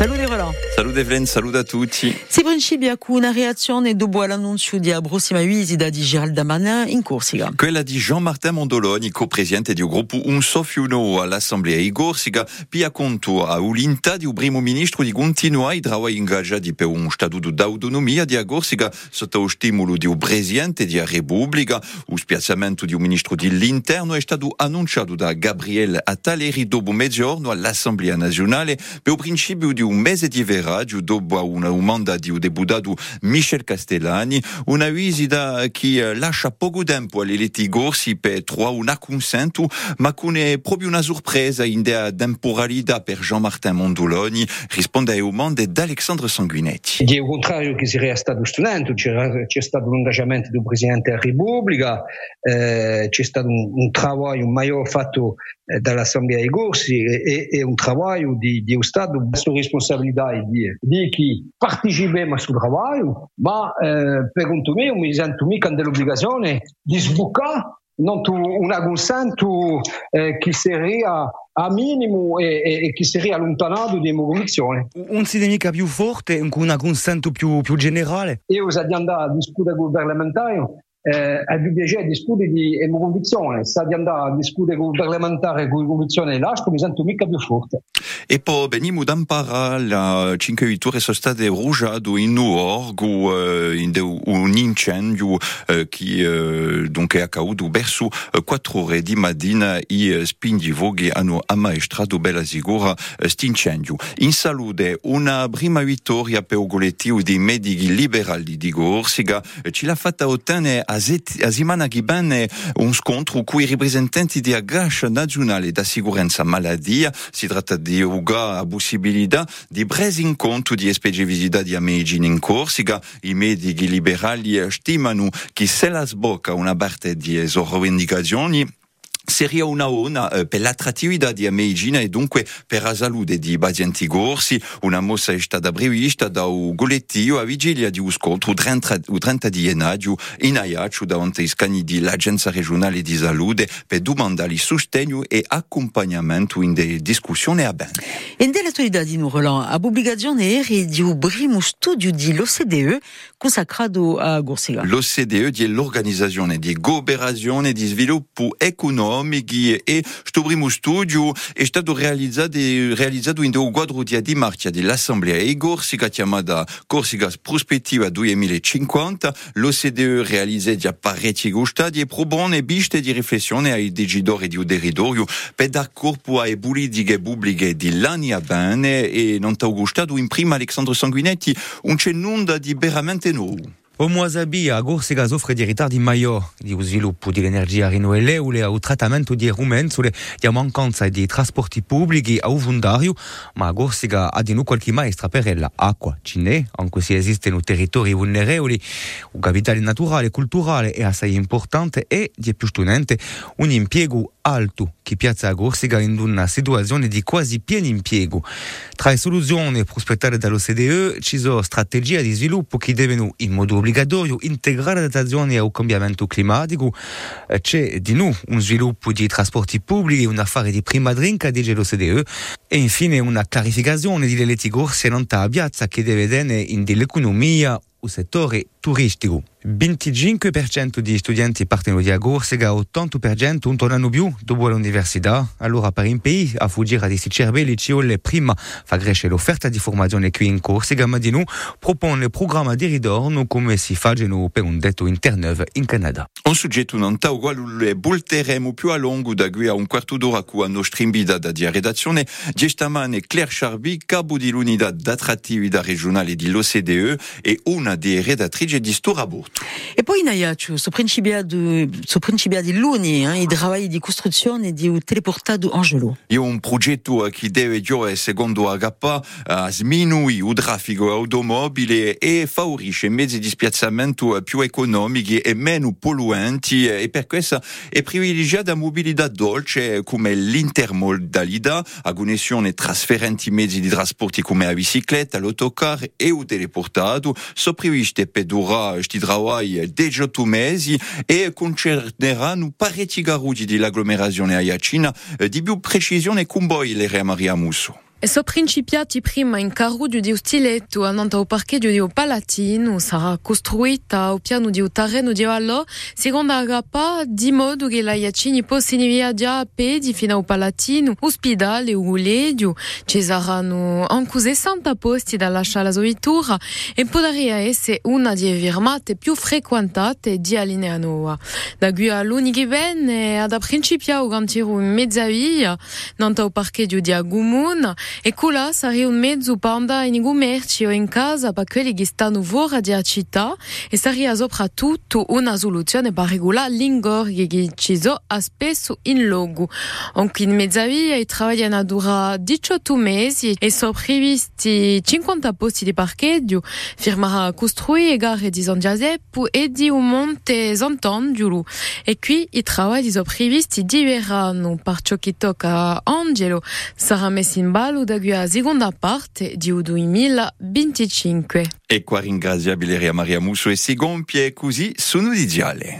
Saluti Roland. Salut Evelyne, salut a tutti. Si principia con una reazione dopo l'annuncio di la prossima visita di Gérald Damanin in Corsica. Quella di Jean-Martin Mondoloni, co-presidente di un gruppo Un Sofiuno all'Assemblea di Corsica, pia conto a ulinta di un primo ministro di continuare i lavori ingaggiati per un statuto d'autonomia di Corsica sotto lo stimolo di un presidente di Repubblica. Un spiazzamento di un ministro dell'interno è stato annunciato da Gabriele Attaleri dopo mezzogiorno all'Assemblea nazionale per il principio di un mese di veraggio dopo una domanda di un deputato Michel Castellani, una visita che lascia poco tempo alle eletti corsi per trovare un acconsento, ma con è proprio una sorpresa in dea temporalità per Jean-Martin Mondoloni, risponde alle domande d'Alexandre Sanguinetti. Di contrario che sia stato studente, c'è, stato un del Presidente della Repubblica, eh, c'è stato un, un lavoro eh, dall'Assemblea dei corsi e, e, un lavoro di, di Stato sua responsabilità di, di chi partecipa a questo lavoro, ma eh, per conto mio mi sento mica dell'obbligazione di sbucare non tu, un consento eh, che sarebbe a minimo e, e, e che sarebbe allontanato di convinzione. Un si mica più forte, un consento più, più generale? Io ho andato a discutere con il parlamentare eh, al piacere di e convinzione, sta di a discutere con il parlamentare con convinzione lasco, mi sento mica più forte. E la 5 vittorie sono state rugiate in New York in un incendio che donc è accaduto verso 4 ore di mattina i spindivoghi hanno ammaestrato bella sicura questo incendio. In salute vittoria per di a bene un scontro con i rappresentanti di Agascia nazionale da sicurezza maladia. Si tratta di la possibilità di presa in conto di specificità di medicina in Corsica. I medici liberali stimano che se la sbocca una parte di loro rivendicazioni seria una ona eh, per l'attrattività di medicina e dunque per la salute di pazienti corsi. Una mossa è stata prevista da un collettivo a vigilia di un scontro 30, 30 di gennaio in Aiaccio davanti ai scani dell'Agenzia regionale di salute per domandare sostegno e accompagnamento in de discussioni a bene. In dell'attualità di Roland, a pubblicazione ieri di un primo studio dell'OCDE consacrato a Corsica. L'OCDE è l'Organizzazione di Cooperazione di Sviluppo Economico e questo primo studio è stato realizzato, realizzato in un quadro di di marcia dell'Assemblea e Corsica chiamata Corsica Prospettiva 2050. L'OCDE realizza già parecchi stadi e propone piste di riflessione ai decidori di un territorio per dar corpo alle politiche pubbliche di anni a bene e non t'ho gustato in prima Alexandre Sanguinetti un cenunda di veramente nuovo. O Moazabi a Corsica soffre di ritardi maggiori di sviluppo dell'energia rinnovabile o trattamento di rumeni sulle di mancanza di trasporti pubblici a Uvundario, ma a Corsica ha di nu qualche maestra per l'acqua, cinè, anche se esistono territori vulnerabili, un capitale naturale, culturale è assai importante e, di più studente, un impiego alto che piazza a Corsica in una situazione di quasi pieno impiego. Tra le soluzioni prospettate dall'OCDE ci sono strategie di sviluppo che devono in modo obbligatorio integrare l'adattazione al cambiamento climatico. C'è di nuovo un sviluppo di trasporti pubblici, un affare di prima drinka, dice l'OCDE, e infine una clarificazione di letti corsi non a piazza che deve tenere in dell'economia o settore turistico. 25% di studenti partono di Corsica, 80% un tornano più dopo l'università. Allora per impedire a fuggire questi cervelli ci vuole prima fa crescere l'offerta di formazione qui in Corsica, ma di nu propone il programma di ritorno come si fanno per un detto interneuf in Canada. Un soggetto non ta uguale volteremo più a lungo da qui a un quarto d'ora con la nostra inviata di redazione di stamane Claire Charby, capo di l'unità d'attrattività regionale dell'OCDE e una delle redattrici di Storabot. E poi in Aiaccio, su principio di, su principio di luni, eh, i lavori di costruzione di un teleportato Angelo. È un progetto che deve giocare secondo HPA a sminuire il traffico automobile e favorisce mezzi di spiazzamento più economici e meno polluanti e per questo è privilegiata mobilità dolce come l'intermodalità, a connessione trasferenti mezzi di trasporti come la bicicletta, l'autocar e il teleportato, sono previste per durare questi lavori 18 mesi e concerneranno parecchi garuti dell'agglomerazione aiacina di più precisione con voi le Maria Musso. E so principiati prima in carruggio di Stiletto andando al parcheggio di Palatino sarà costruita al piano di terreno di Vallo secondo agappa di modo che la Iacini possano viaggiare a piedi fino al Palatino, ospedale o ledio. Ci saranno anche 60 posti da lasciare la sovitura e potrebbe essere una delle firmate più frequentate di Alinea Nuova. Da qui all'unico bene ad a garantire in mezza via andando al parcheggio di Agumon e quella sarà un mezzo per andare in commercio o in casa per quelli che stanno fuori città e sarà soprattutto una soluzione per regolare l'ingorghi che ci sono spesso in logo. Anche in mezza via i lavorano dura 18 mesi e sono previsti 50 posti di parcheggio, firmerà costruire gare di San Giuseppe e di un monte Sant'Angelo. E qui i lavori sono previsti di verano per ciò che tocca Angelo sarà messo in ballo da qui a seconda parte di 2025. E qua ringraziabile Maria Musso e Sigon Pie così sono di Giale.